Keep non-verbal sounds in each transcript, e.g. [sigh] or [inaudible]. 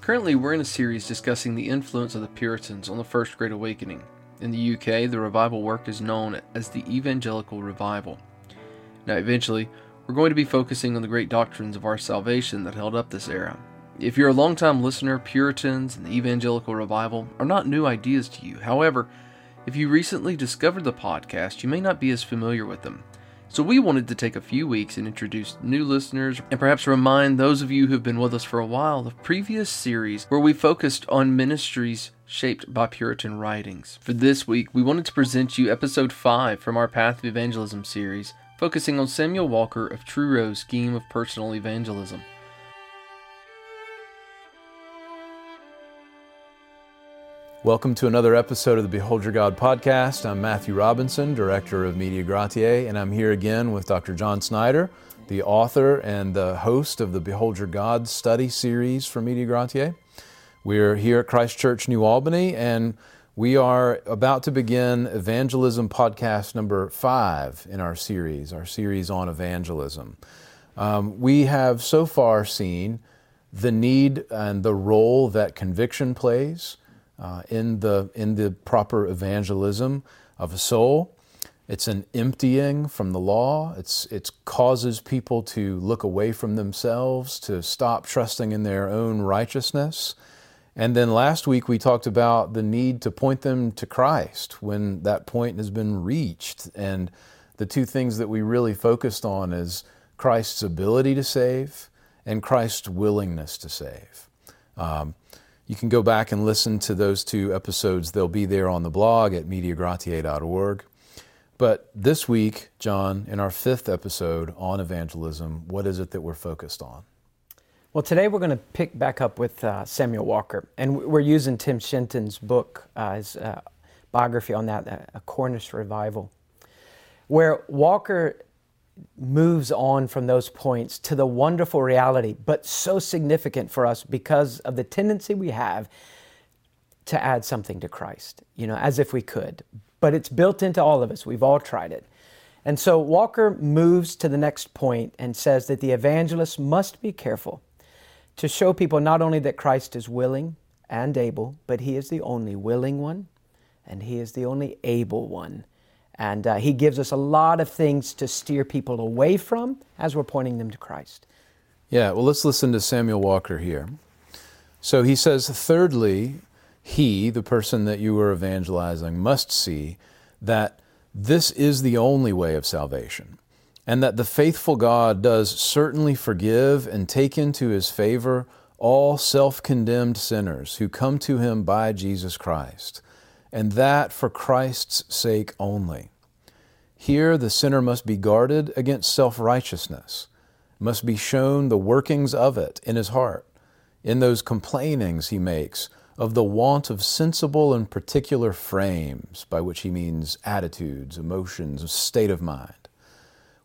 Currently, we're in a series discussing the influence of the Puritans on the First Great Awakening. In the UK, the revival work is known as the Evangelical Revival. Now, eventually, we're going to be focusing on the great doctrines of our salvation that held up this era. If you're a longtime listener, Puritans and the Evangelical Revival are not new ideas to you. However, if you recently discovered the podcast, you may not be as familiar with them. So we wanted to take a few weeks and introduce new listeners and perhaps remind those of you who've been with us for a while of previous series where we focused on ministries shaped by Puritan writings. For this week, we wanted to present you episode 5 from our Path of Evangelism series, focusing on Samuel Walker of Truro's scheme of personal evangelism. Welcome to another episode of the Behold Your God podcast. I'm Matthew Robinson, Director of Media Gratiae, and I'm here again with Dr. John Snyder, the author and the host of the Behold Your God study series for Media Gratiae. We're here at Christ Church, New Albany, and we are about to begin evangelism podcast number five in our series, our series on evangelism. Um, we have so far seen the need and the role that conviction plays uh, in, the, in the proper evangelism of a soul. It's an emptying from the law. It's, it causes people to look away from themselves, to stop trusting in their own righteousness. And then last week we talked about the need to point them to Christ when that point has been reached. And the two things that we really focused on is Christ's ability to save and Christ's willingness to save. Um, you can go back and listen to those two episodes. They'll be there on the blog at mediagratiae.org. But this week, John, in our fifth episode on evangelism, what is it that we're focused on? Well, today we're going to pick back up with uh, Samuel Walker, and we're using Tim Shenton's book uh, as a biography on that, uh, A Cornish Revival, where Walker moves on from those points to the wonderful reality, but so significant for us because of the tendency we have to add something to Christ, you know, as if we could. But it's built into all of us. We've all tried it. And so Walker moves to the next point and says that the evangelist must be careful to show people not only that Christ is willing and able, but he is the only willing one and he is the only able one and uh, he gives us a lot of things to steer people away from as we're pointing them to Christ. Yeah, well, let's listen to Samuel Walker here. So he says, thirdly, he, the person that you were evangelizing, must see that this is the only way of salvation, and that the faithful God does certainly forgive and take into his favor all self condemned sinners who come to him by Jesus Christ and that for Christ's sake only. Here, the sinner must be guarded against self righteousness, must be shown the workings of it in his heart, in those complainings he makes of the want of sensible and particular frames, by which he means attitudes, emotions, state of mind,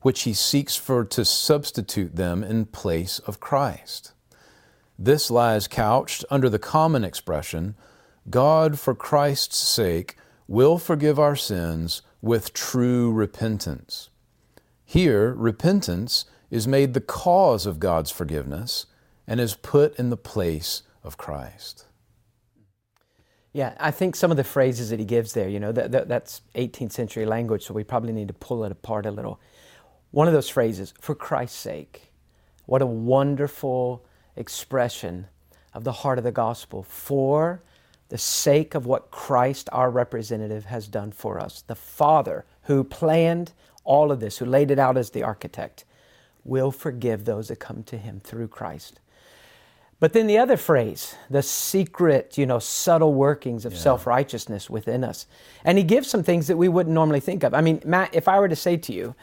which he seeks for to substitute them in place of Christ. This lies couched under the common expression God, for Christ's sake, will forgive our sins with true repentance. Here, repentance is made the cause of God's forgiveness and is put in the place of Christ. Yeah, I think some of the phrases that he gives there, you know, that, that, that's 18th century language, so we probably need to pull it apart a little. One of those phrases, for Christ's sake, what a wonderful expression of the heart of the gospel. For the sake of what Christ, our representative, has done for us. The Father who planned all of this, who laid it out as the architect, will forgive those that come to him through Christ. But then the other phrase, the secret, you know, subtle workings of yeah. self righteousness within us. And he gives some things that we wouldn't normally think of. I mean, Matt, if I were to say to you,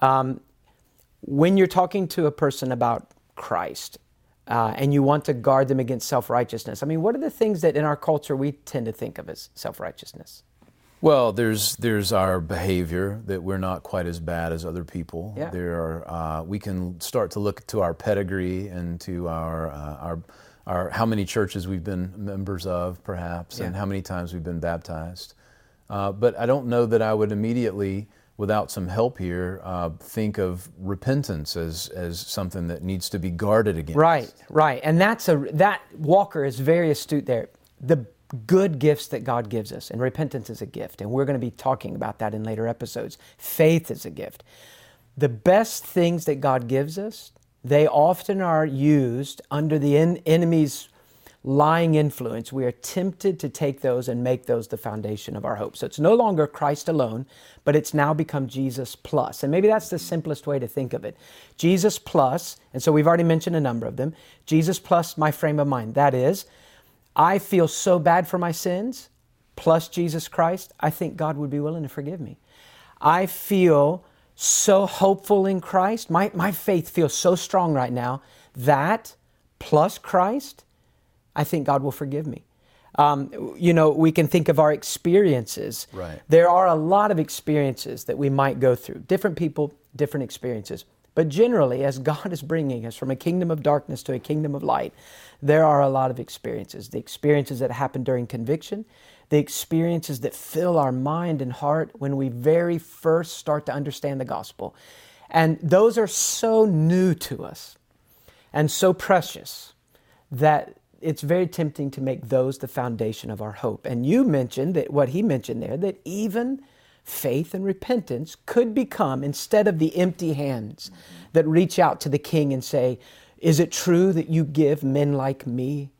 um, when you're talking to a person about Christ, uh, and you want to guard them against self righteousness. I mean, what are the things that in our culture we tend to think of as self righteousness? Well, there's there's our behavior that we're not quite as bad as other people. Yeah. There are uh, we can start to look to our pedigree and to our uh, our our how many churches we've been members of, perhaps, yeah. and how many times we've been baptized. Uh, but I don't know that I would immediately without some help here, uh, think of repentance as, as something that needs to be guarded against. Right, right. And that's a, that Walker is very astute there. The good gifts that God gives us, and repentance is a gift, and we're going to be talking about that in later episodes. Faith is a gift. The best things that God gives us, they often are used under the en- enemy's lying influence, we are tempted to take those and make those the foundation of our hope. So it's no longer Christ alone, but it's now become Jesus plus. And maybe that's the simplest way to think of it. Jesus plus, and so we've already mentioned a number of them. Jesus plus my frame of mind. That is, I feel so bad for my sins, plus Jesus Christ, I think God would be willing to forgive me. I feel so hopeful in Christ. My, my faith feels so strong right now that plus Christ, I think God will forgive me. Um, you know, we can think of our experiences. Right. There are a lot of experiences that we might go through. Different people, different experiences. But generally, as God is bringing us from a kingdom of darkness to a kingdom of light, there are a lot of experiences. The experiences that happen during conviction, the experiences that fill our mind and heart when we very first start to understand the gospel. And those are so new to us and so precious that it's very tempting to make those the foundation of our hope. And you mentioned that what he mentioned there, that even faith and repentance could become, instead of the empty hands that reach out to the king and say, Is it true that you give men like me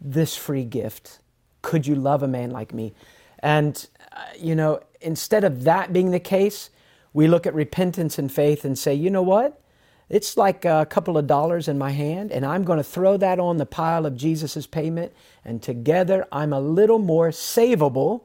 this free gift? Could you love a man like me? And, uh, you know, instead of that being the case, we look at repentance and faith and say, You know what? It's like a couple of dollars in my hand, and I'm going to throw that on the pile of Jesus' payment, and together I'm a little more savable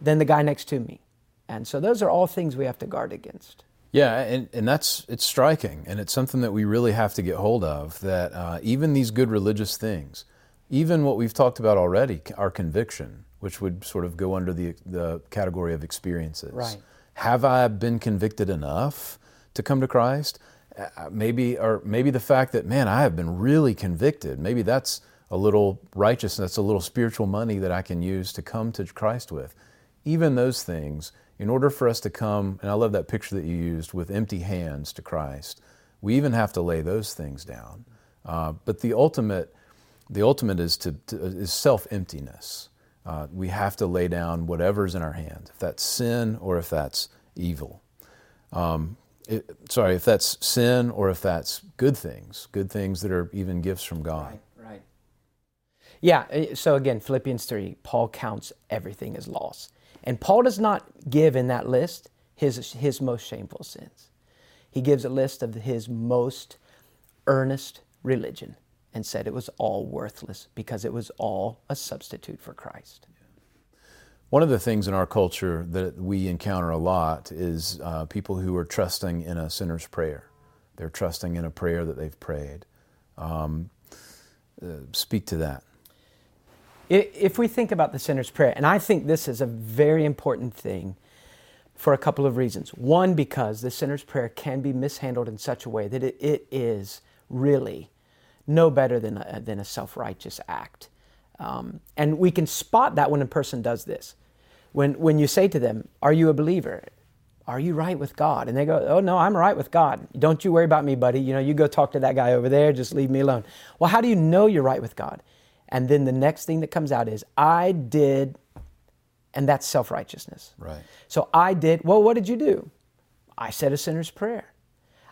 than the guy next to me. And so those are all things we have to guard against. Yeah, and, and that's it's striking, and it's something that we really have to get hold of. That uh, even these good religious things, even what we've talked about already, our conviction, which would sort of go under the the category of experiences. Right. Have I been convicted enough to come to Christ? Uh, maybe, or maybe the fact that man, I have been really convicted. Maybe that's a little righteousness, a little spiritual money that I can use to come to Christ with. Even those things in order for us to come, and I love that picture that you used with empty hands to Christ, we even have to lay those things down. Uh, but the ultimate, the ultimate is to, to is self emptiness. Uh, we have to lay down whatever's in our hands, if that's sin or if that's evil. Um, it, sorry, if that's sin or if that's good things, good things that are even gifts from God. Right, right. Yeah, uh, so again, Philippians 3, Paul counts everything as loss. And Paul does not give in that list his, his most shameful sins. He gives a list of his most earnest religion and said it was all worthless because it was all a substitute for Christ. One of the things in our culture that we encounter a lot is uh, people who are trusting in a sinner's prayer. They're trusting in a prayer that they've prayed. Um, uh, speak to that. If we think about the sinner's prayer, and I think this is a very important thing for a couple of reasons. One, because the sinner's prayer can be mishandled in such a way that it, it is really no better than a, than a self righteous act. Um, and we can spot that when a person does this. When, when you say to them, Are you a believer? Are you right with God? And they go, Oh, no, I'm right with God. Don't you worry about me, buddy. You know, you go talk to that guy over there, just leave me alone. Well, how do you know you're right with God? And then the next thing that comes out is, I did, and that's self righteousness. Right. So I did, well, what did you do? I said a sinner's prayer.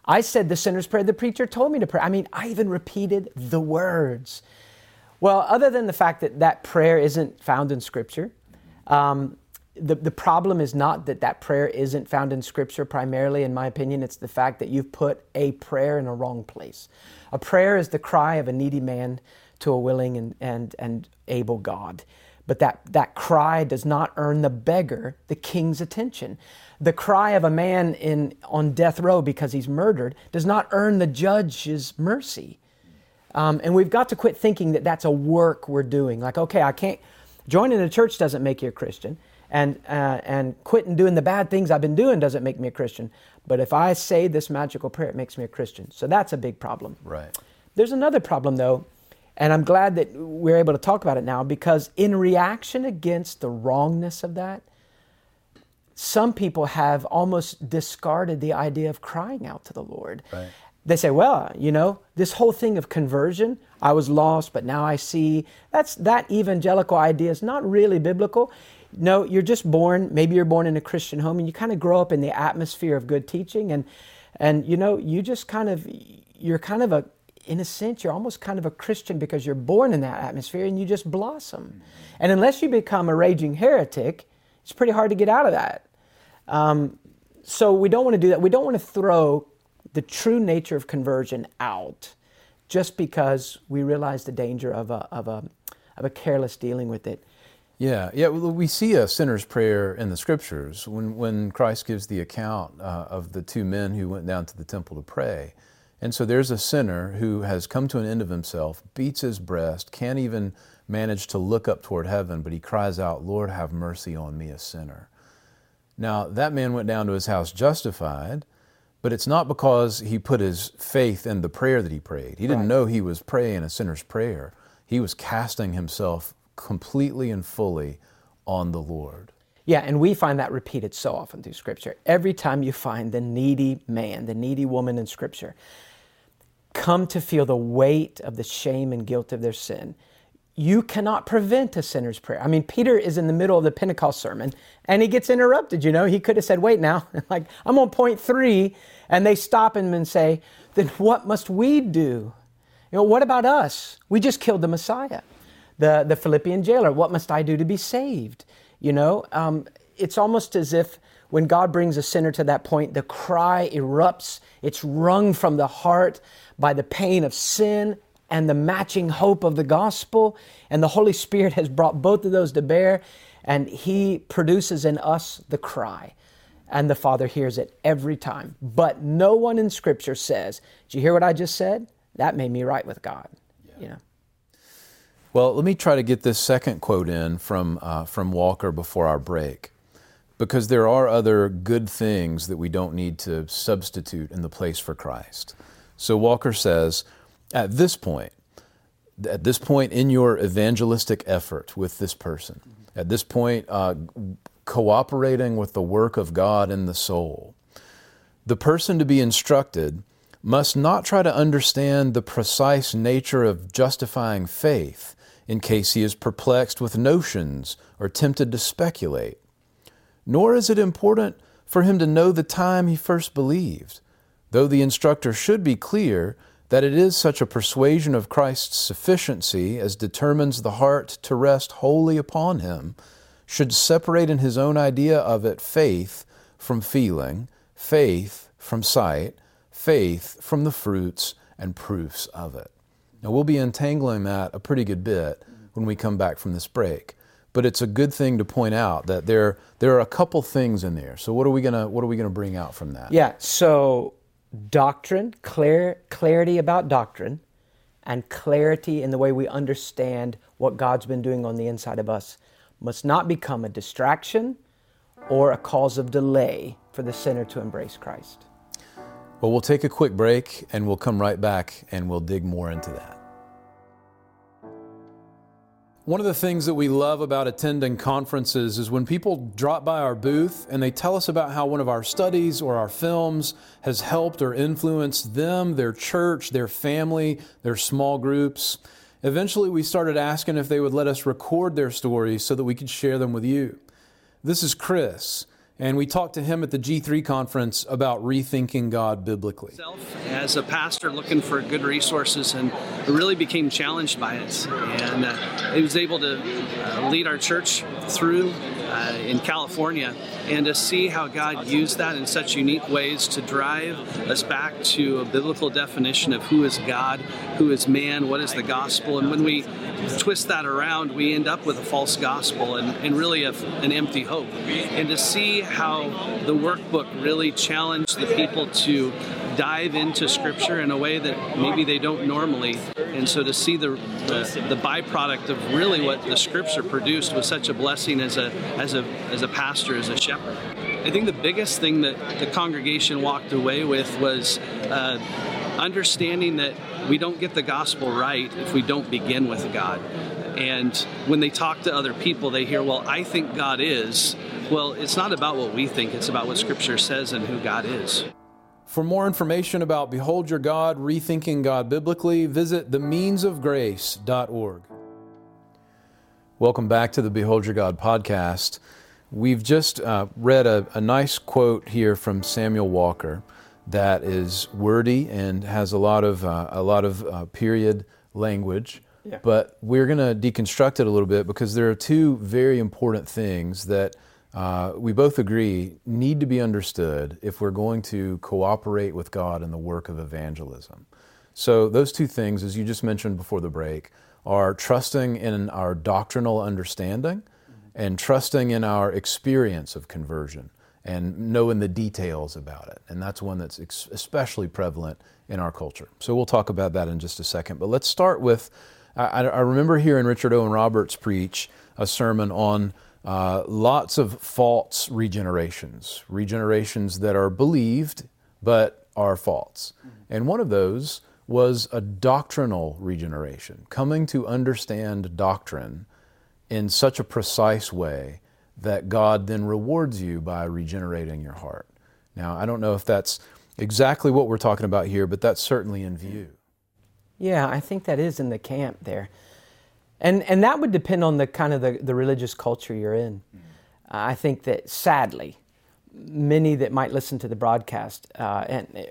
I said the sinner's prayer the preacher told me to pray. I mean, I even repeated the words. Well, other than the fact that that prayer isn't found in Scripture, um, the, the problem is not that that prayer isn't found in Scripture primarily, in my opinion. It's the fact that you've put a prayer in a wrong place. A prayer is the cry of a needy man to a willing and, and, and able God. But that, that cry does not earn the beggar the king's attention. The cry of a man in, on death row because he's murdered does not earn the judge's mercy. Um, and we've got to quit thinking that that's a work we're doing. Like, okay, I can't, joining a church doesn't make you a Christian. And, uh, and quitting doing the bad things I've been doing doesn't make me a Christian. But if I say this magical prayer, it makes me a Christian. So that's a big problem. Right. There's another problem, though, and I'm glad that we're able to talk about it now because, in reaction against the wrongness of that, some people have almost discarded the idea of crying out to the Lord. Right. They say, well, you know, this whole thing of conversion, I was lost, but now I see, that's that evangelical idea is not really biblical. No, you're just born, maybe you're born in a Christian home and you kind of grow up in the atmosphere of good teaching and and you know, you just kind of you're kind of a in a sense, you're almost kind of a Christian because you're born in that atmosphere and you just blossom. And unless you become a raging heretic, it's pretty hard to get out of that. Um, so we don't want to do that. We don't want to throw the true nature of conversion out just because we realize the danger of a, of a, of a careless dealing with it. Yeah, yeah. We see a sinner's prayer in the scriptures when, when Christ gives the account uh, of the two men who went down to the temple to pray. And so there's a sinner who has come to an end of himself, beats his breast, can't even manage to look up toward heaven, but he cries out, Lord, have mercy on me, a sinner. Now, that man went down to his house justified, but it's not because he put his faith in the prayer that he prayed. He didn't right. know he was praying a sinner's prayer. He was casting himself completely and fully on the Lord. Yeah, and we find that repeated so often through Scripture. Every time you find the needy man, the needy woman in Scripture, come to feel the weight of the shame and guilt of their sin, you cannot prevent a sinner's prayer. I mean, Peter is in the middle of the Pentecost sermon and he gets interrupted. You know, he could have said, Wait now, [laughs] like, I'm on point three. And they stop him and say, Then what must we do? You know, what about us? We just killed the Messiah. The, the Philippian jailer, what must I do to be saved? You know, um, it's almost as if when God brings a sinner to that point, the cry erupts. It's wrung from the heart by the pain of sin and the matching hope of the gospel. And the Holy Spirit has brought both of those to bear, and He produces in us the cry. And the Father hears it every time. But no one in Scripture says, Did you hear what I just said? That made me right with God. Yeah. You know. Well, let me try to get this second quote in from, uh, from Walker before our break, because there are other good things that we don't need to substitute in the place for Christ. So Walker says, at this point, at this point in your evangelistic effort with this person, at this point, uh, cooperating with the work of God in the soul, the person to be instructed must not try to understand the precise nature of justifying faith in case he is perplexed with notions or tempted to speculate. Nor is it important for him to know the time he first believed, though the instructor should be clear that it is such a persuasion of Christ's sufficiency as determines the heart to rest wholly upon Him, should separate in his own idea of it faith from feeling, faith from sight, faith from the fruits and proofs of it. Now, we'll be untangling that a pretty good bit when we come back from this break. But it's a good thing to point out that there, there are a couple things in there. So, what are we going to what are we gonna bring out from that? Yeah, so doctrine, clear, clarity about doctrine, and clarity in the way we understand what God's been doing on the inside of us must not become a distraction or a cause of delay for the sinner to embrace Christ. Well, we'll take a quick break and we'll come right back and we'll dig more into that. One of the things that we love about attending conferences is when people drop by our booth and they tell us about how one of our studies or our films has helped or influenced them, their church, their family, their small groups. Eventually, we started asking if they would let us record their stories so that we could share them with you. This is Chris and we talked to him at the G3 conference about rethinking God biblically. As a pastor looking for good resources and really became challenged by it. And uh, he was able to uh, lead our church through uh, in California and to see how God used that in such unique ways to drive us back to a biblical definition of who is God, who is man, what is the gospel. And when we twist that around, we end up with a false gospel and, and really a, an empty hope. And to see how the workbook really challenged the people to dive into scripture in a way that maybe they don't normally. And so to see the, the, the byproduct of really what the scripture produced was such a blessing as a as a as a pastor, as a shepherd. I think the biggest thing that the congregation walked away with was uh, understanding that we don't get the gospel right if we don't begin with God. And when they talk to other people, they hear, well, I think God is, Well, it's not about what we think, it's about what Scripture says and who God is. For more information about Behold Your God, Rethinking God Biblically, visit themeansofgrace.org. Welcome back to the Behold Your God podcast. We've just uh, read a, a, nice quote here from Samuel Walker that is wordy and has a lot of uh, a lot of uh, period language. Yeah. But we're going to deconstruct it a little bit because there are two very important things that uh, we both agree need to be understood if we're going to cooperate with God in the work of evangelism. So, those two things, as you just mentioned before the break, are trusting in our doctrinal understanding and trusting in our experience of conversion and knowing the details about it. And that's one that's especially prevalent in our culture. So, we'll talk about that in just a second. But let's start with I, I remember hearing Richard Owen Roberts preach a sermon on uh, lots of false regenerations, regenerations that are believed but are false. And one of those was a doctrinal regeneration, coming to understand doctrine in such a precise way that God then rewards you by regenerating your heart. Now, I don't know if that's exactly what we're talking about here, but that's certainly in view. Yeah, I think that is in the camp there. And, and that would depend on the kind of the, the religious culture you're in. Mm-hmm. I think that sadly, many that might listen to the broadcast, uh, and uh,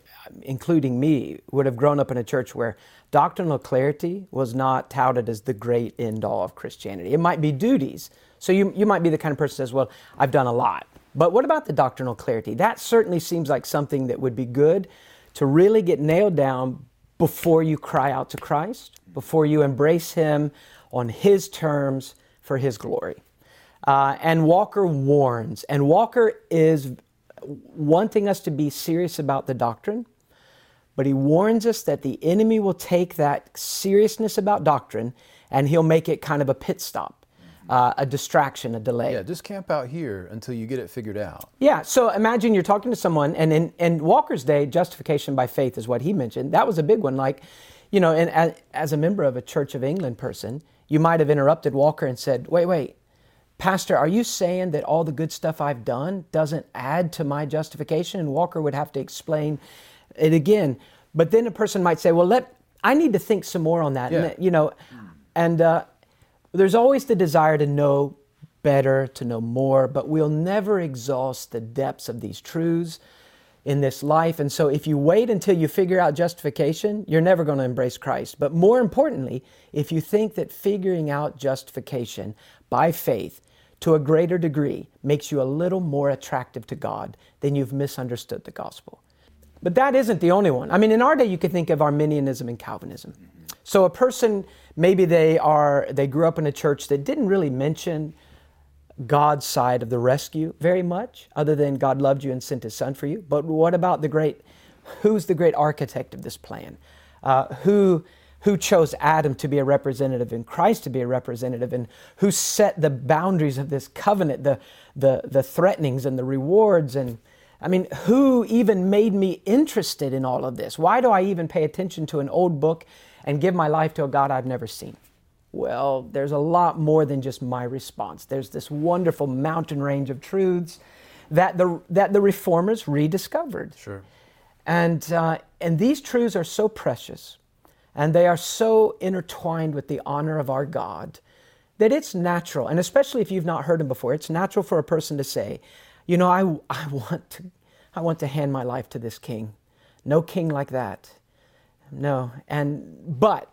including me, would have grown up in a church where doctrinal clarity was not touted as the great end all of Christianity. It might be duties. So you, you might be the kind of person that says, Well, I've done a lot. But what about the doctrinal clarity? That certainly seems like something that would be good to really get nailed down before you cry out to Christ, before you embrace Him on his terms for his glory. Uh, and Walker warns, and Walker is wanting us to be serious about the doctrine, but he warns us that the enemy will take that seriousness about doctrine and he'll make it kind of a pit stop. Uh, a distraction, a delay. Yeah, just camp out here until you get it figured out. Yeah, so imagine you're talking to someone, and in, in Walker's day, justification by faith is what he mentioned. That was a big one. Like, you know, and as, as a member of a Church of England person, you might have interrupted Walker and said, Wait, wait, Pastor, are you saying that all the good stuff I've done doesn't add to my justification? And Walker would have to explain it again. But then a person might say, Well, let I need to think some more on that. Yeah. And, you know, and uh, there's always the desire to know better, to know more, but we'll never exhaust the depths of these truths in this life. And so if you wait until you figure out justification, you're never going to embrace Christ. But more importantly, if you think that figuring out justification by faith to a greater degree makes you a little more attractive to God, then you've misunderstood the gospel. But that isn't the only one. I mean, in our day, you could think of Arminianism and Calvinism. So a person, maybe they are, they grew up in a church that didn't really mention God's side of the rescue very much, other than God loved you and sent His Son for you. But what about the great? Who's the great architect of this plan? Uh, who who chose Adam to be a representative and Christ to be a representative, and who set the boundaries of this covenant, the the the threatenings and the rewards, and I mean, who even made me interested in all of this? Why do I even pay attention to an old book and give my life to a God I've never seen? Well, there's a lot more than just my response. There's this wonderful mountain range of truths that the, that the reformers rediscovered. Sure. And, uh, and these truths are so precious and they are so intertwined with the honor of our God that it's natural, and especially if you've not heard them before, it's natural for a person to say, you know, I, I, want, to, I want to hand my life to this king. No king like that. No. And, but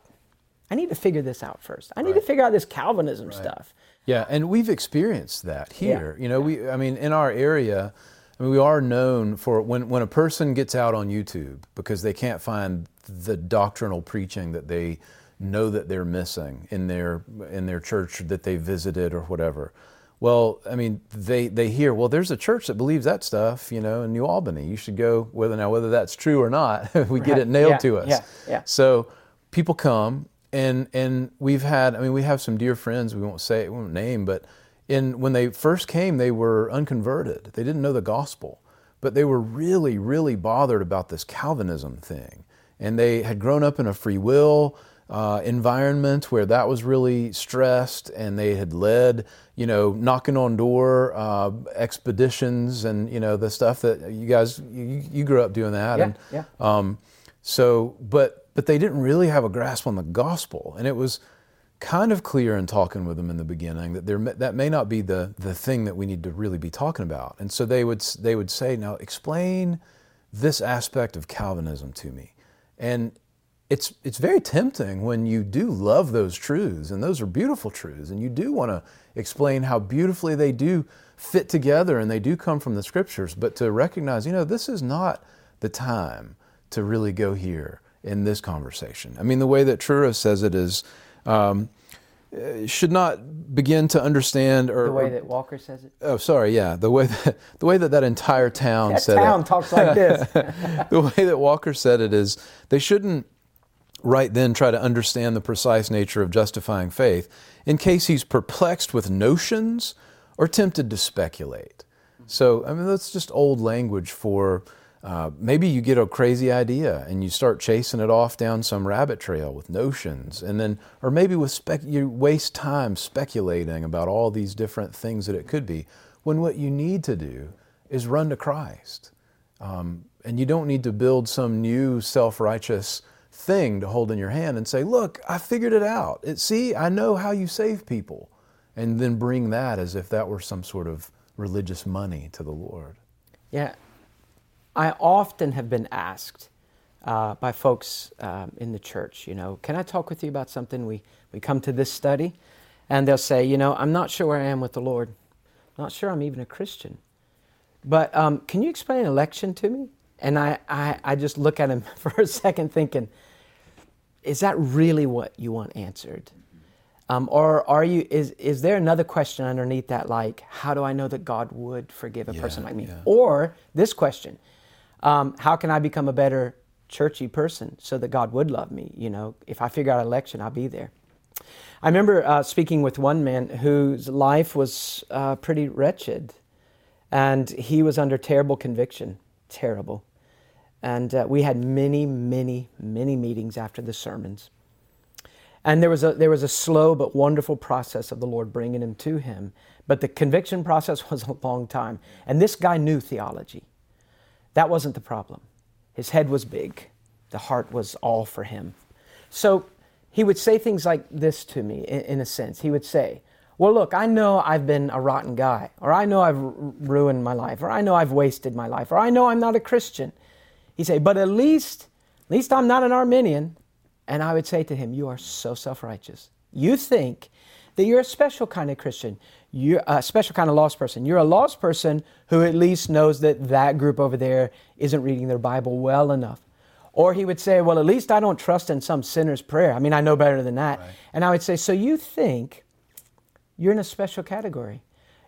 I need to figure this out first. I need right. to figure out this Calvinism right. stuff. Yeah, and we've experienced that here. Yeah. You know, we I mean in our area, I mean we are known for when when a person gets out on YouTube because they can't find the doctrinal preaching that they know that they're missing in their in their church that they visited or whatever. Well, I mean, they, they hear, well, there's a church that believes that stuff, you know, in New Albany. You should go, whether now whether that's true or not, [laughs] we right. get it nailed yeah, to us. Yeah, yeah. So people come and and we've had I mean we have some dear friends we won't say we won't name but in when they first came they were unconverted. They didn't know the gospel but they were really really bothered about this Calvinism thing. And they had grown up in a free will uh, environment where that was really stressed, and they had led, you know, knocking on door uh, expeditions, and you know the stuff that you guys you, you grew up doing that, Yeah, and yeah. um, so, but but they didn't really have a grasp on the gospel, and it was kind of clear in talking with them in the beginning that there that may not be the the thing that we need to really be talking about. And so they would they would say, "Now explain this aspect of Calvinism to me." And it's it's very tempting when you do love those truths and those are beautiful truths and you do want to explain how beautifully they do fit together and they do come from the scriptures but to recognize you know this is not the time to really go here in this conversation i mean the way that truro says it is um, should not begin to understand or The way that Walker says it. oh sorry yeah the way that the way that that entire town said it. That said town it talks like this. [laughs] [laughs] the way that Walker said it is they shouldn't right then try to understand the precise nature of justifying faith in case he's perplexed with notions or tempted to speculate. So, I mean, that's just old language for uh, maybe you get a crazy idea and you start chasing it off down some rabbit trail with notions, and then, or maybe with spec, you waste time speculating about all these different things that it could be, when what you need to do is run to Christ. Um, and you don't need to build some new self righteous thing to hold in your hand and say, Look, I figured it out. It, see, I know how you save people. And then bring that as if that were some sort of religious money to the Lord. Yeah, I often have been asked uh, by folks um, in the church, you know, can I talk with you about something? We, we come to this study, and they'll say, you know, I'm not sure where I am with the Lord. Not sure I'm even a Christian. But um, can you explain election to me? And I, I, I just look at him [laughs] for a second thinking, is that really what you want answered? Um, or are you is is there another question underneath that like how do I know that God would forgive a person like me? yeah. Or this question, um, how can I become a better churchy person so that God would love me? You know, if I figure out election, I'll be there. I remember uh, speaking with one man whose life was uh, pretty wretched, and he was under terrible conviction, terrible. And uh, we had many, many, many meetings after the sermons. And there was, a, there was a slow but wonderful process of the Lord bringing him to him. But the conviction process [laughs] was a long time. And this guy knew theology. That wasn't the problem. His head was big, the heart was all for him. So he would say things like this to me, in, in a sense. He would say, Well, look, I know I've been a rotten guy, or I know I've ruined my life, or I know I've wasted my life, or I know I'm not a Christian. He'd say, But at least, at least I'm not an Arminian. And I would say to him, You are so self righteous. You think that you're a special kind of Christian. You're a special kind of lost person. You're a lost person who at least knows that that group over there isn't reading their Bible well enough. Or he would say, Well, at least I don't trust in some sinner's prayer. I mean, I know better than that. And I would say, So you think you're in a special category.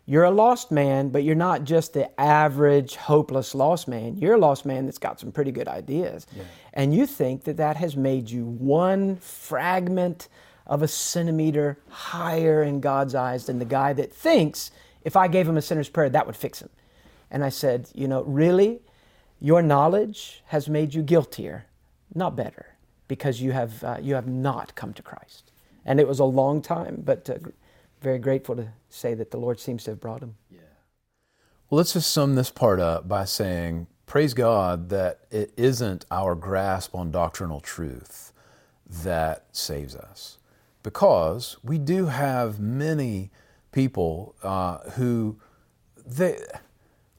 You're a lost man, but you're not just the average hopeless lost man. You're a lost man that's got some pretty good ideas. And you think that that has made you one fragment of a centimeter higher in God's eyes than the guy that thinks if I gave him a sinner's prayer, that would fix him. And I said, You know, really? Your knowledge has made you guiltier, not better, because you have, uh, you have not come to Christ. And it was a long time, but uh, very grateful to say that the Lord seems to have brought him. Yeah. Well, let's just sum this part up by saying, praise God that it isn't our grasp on doctrinal truth that saves us. Because we do have many people uh, who, they,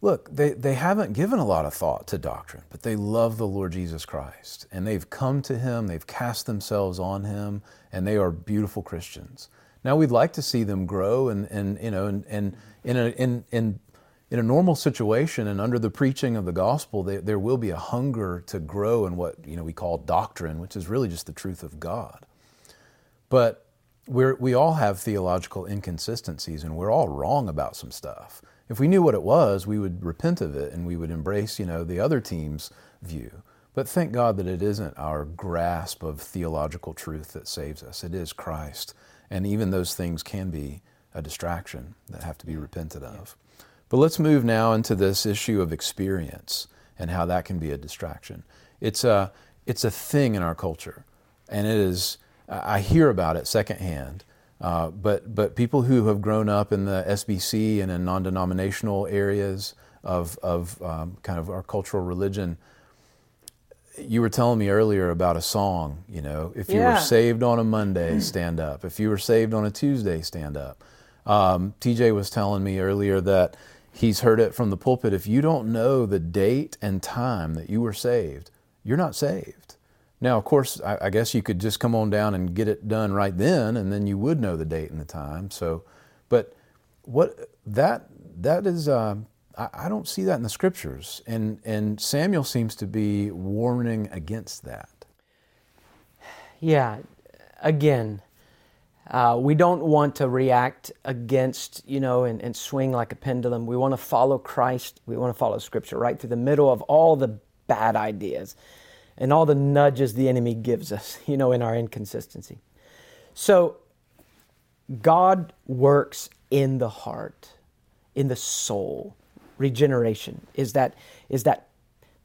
look, they, they haven't given a lot of thought to doctrine, but they love the Lord Jesus Christ. And they've come to Him, they've cast themselves on Him, and they are beautiful Christians. Now we'd like to see them grow and, and you know and, and in a in, in in a normal situation and under the preaching of the gospel, they, there will be a hunger to grow in what you know we call doctrine, which is really just the truth of God. But we're, we all have theological inconsistencies, and we're all wrong about some stuff. If we knew what it was, we would repent of it and we would embrace, you know, the other team's view. But thank God that it isn't our grasp of theological truth that saves us. It is Christ. And even those things can be a distraction that have to be repented of. But let's move now into this issue of experience and how that can be a distraction. It's a, it's a thing in our culture, and it is I hear about it secondhand. Uh, but but people who have grown up in the SBC and in non-denominational areas of of um, kind of our cultural religion, you were telling me earlier about a song. You know, if you Yeah. were saved on a Monday, [clears throat] stand up. If you were saved on a Tuesday, stand up. Um, TJ was telling me earlier that he's heard it from the pulpit. If you don't know the date and time that you were saved, you're not saved. Now, of course, I, I guess you could just come on down and get it done right then, and then you would know the date and the time. So, but what that that is, um, I, I don't see that in the scriptures, and and Samuel seems to be warning against that. Yeah, again, uh, we don't want to react against, you know, and, and swing like a pendulum. We want to follow Christ. We want to follow Scripture right through the middle of all the bad ideas and all the nudges the enemy gives us, [laughs] you know, in our inconsistency. So, God works in the heart, in the soul. Regeneration is that is that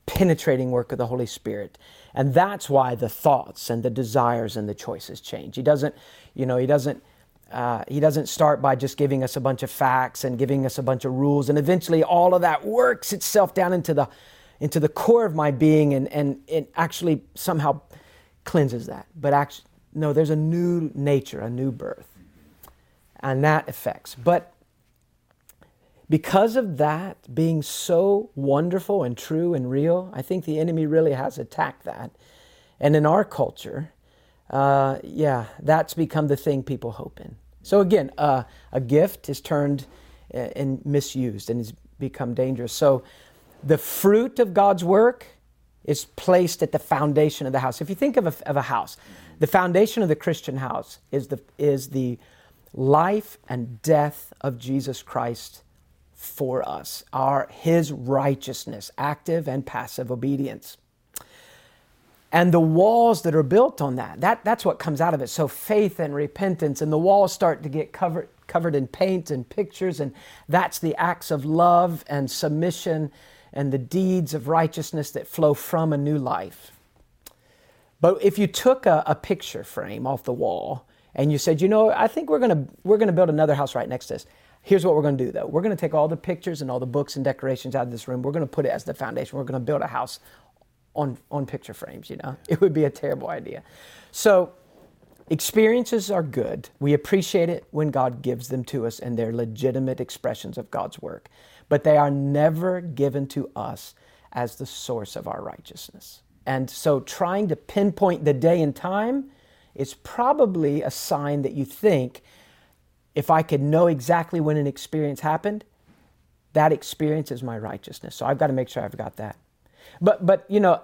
penetrating work of the Holy Spirit. And that's why the thoughts and the desires and the choices change. He doesn't, you know, he doesn't uh, he doesn't start by just giving us a bunch of facts and giving us a bunch of rules, and eventually all of that works itself down into the into the core of my being, and and it actually somehow cleanses that. But actually, no, there's a new nature, a new birth, and that affects. But because of that being so wonderful and true and real, I think the enemy really has attacked that. And in our culture, uh, yeah, that's become the thing people hope in. So again, uh, a gift is turned uh, and misused and has become dangerous. So the fruit of God's work is placed at the foundation of the house. If you think of a, of a house, the foundation of the Christian house is the, is the life and death of Jesus Christ for us, our his righteousness, active and passive obedience. And the walls that are built on that, that that's what comes out of it. So faith and repentance, and the walls start to get covered covered in paint and pictures, and that's the acts of love and submission and the deeds of righteousness that flow from a new life. But if you took a, a picture frame off the wall and you said, you know, I think we're gonna we're gonna build another house right next to this. Here's what we're going to do though. We're going to take all the pictures and all the books and decorations out of this room. We're going to put it as the foundation. We're going to build a house on on picture frames, you know. It would be a terrible idea. So experiences are good. We appreciate it when God gives them to us and they're legitimate expressions of God's work. But they are never given to us as the source of our righteousness. And so trying to pinpoint the day and time is probably a sign that you think if I could know exactly when an experience happened, that experience is my righteousness. So I've got to make sure I've got that. But but you know,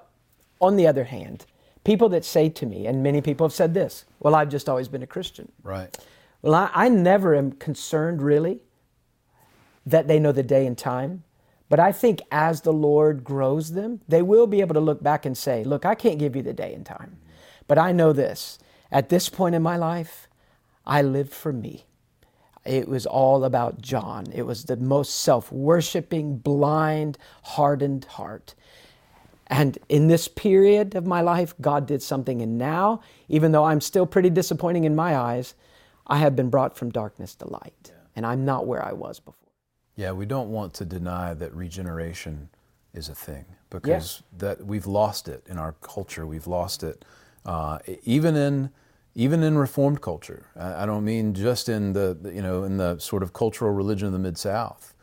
on the other hand, people that say to me, and many people have said this, well, I've just always been a Christian. Right. Well, I, I never am concerned really that they know the day and time. But I think as the Lord grows them, they will be able to look back and say, Look, I can't give you the day and time. But I know this. At this point in my life, I lived for me. It was all about John. It was the most self worshiping, blind, hardened heart. And in this period of my life, God did something. And now, even though I'm still pretty disappointing in my eyes, I have been brought from darkness to light. And I'm not where I was before. Yeah, we don't want to deny that regeneration is a thing because that we've lost it in our culture. We've lost it uh, even in even in Reformed culture. I, I don't mean just in the you know in the sort of cultural religion of the Mid South.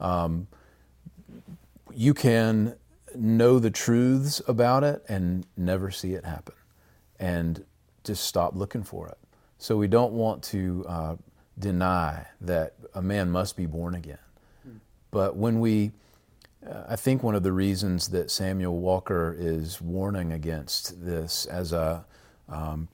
Um, you can know the truths about it and never see it happen, and just stop looking for it. So we don't want to uh, deny that a man must be born again. But when we, uh, I think one of the reasons that Samuel Walker is warning against this as a um,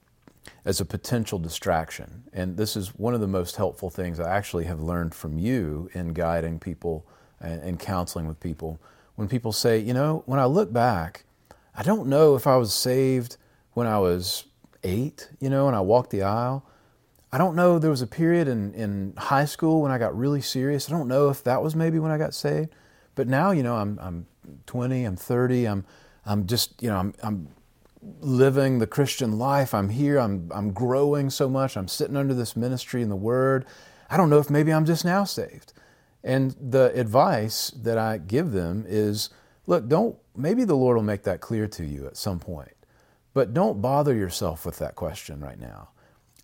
as a potential distraction, and this is one of the most helpful things I actually have learned from you in guiding people and, and counseling with people. When people say, you know, when I look back, I don't know if I was saved when I was eight, you know, and I walked the aisle. I don't know. There was a period in, in high school when I got really serious. I don't know if that was maybe when I got saved. But now, you know, I'm, I'm 20, I'm 30, I'm, I'm just, you know, I'm, I'm living the Christian life. I'm here, I'm, I'm growing so much, I'm sitting under this ministry and the Word. I don't know if maybe I'm just now saved. And the advice that I give them is look, don't, maybe the Lord will make that clear to you at some point, but don't bother yourself with that question right now.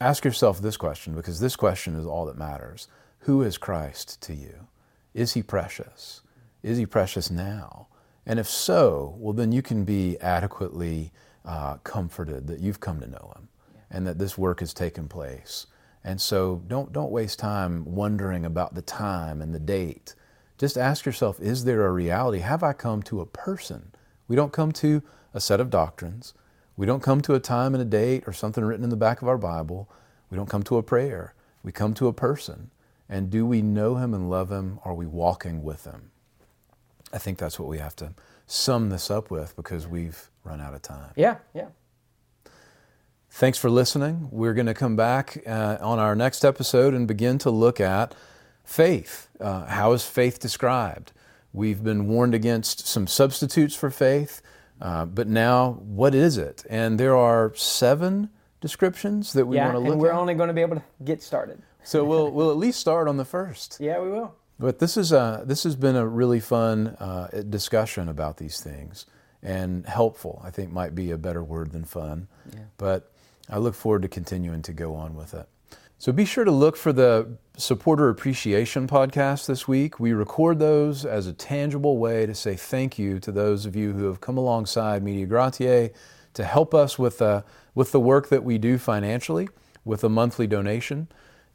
Ask yourself this question because this question is all that matters. Who is Christ to you? Is he precious? Is he precious now? And if so, well, then you can be adequately uh, comforted that you've come to know him and that this work has taken place. And so don't, don't waste time wondering about the time and the date. Just ask yourself is there a reality? Have I come to a person? We don't come to a set of doctrines. We don't come to a time and a date or something written in the back of our Bible. We don't come to a prayer. We come to a person. And do we know him and love him? Are we walking with him? I think that's what we have to sum this up with because we've run out of time. Yeah, yeah. Thanks for listening. We're going to come back uh, on our next episode and begin to look at faith. Uh, how is faith described? We've been warned against some substitutes for faith, uh, but now what is it? And there are seven descriptions that we yeah, want to look at. and we're at. only going to be able to get started. So we'll, we'll at least start on the first. [laughs] Yeah, we will. But this is a, this has been a really fun uh, discussion about these things and helpful. I think might be a better word than fun. Yeah. But I look forward to continuing to go on with it. So be sure to look for the supporter appreciation podcast this week. We record those as a tangible way to say thank you to those of you who have come alongside Media Gratiae to help us with, uh, with the work that we do financially with a monthly donation.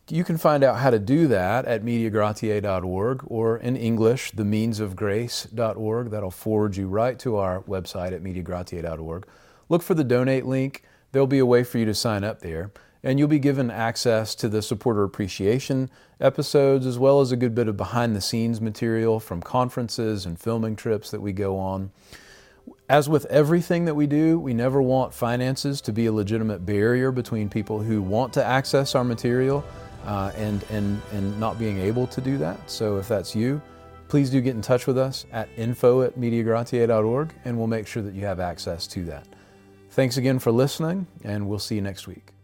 You can find out how to do that at mediagratiae.org or in English, themeansofgrace.org. That'll forward you right to our website at mediagratiae.org. Look for the donate link. There'll be a way for you to sign up there. And you'll be given access to the supporter appreciation episodes as well as a good bit of behind the scenes material from conferences and filming trips that we go on. As with everything that we do, we never want finances to be a legitimate barrier between people who want to access our material uh, and, and, and not being able to do that. So if that's you, please do get in touch with us at info at mediagratiae.org and we'll make sure that you have access to that. Thanks again for listening, and we'll see you next week.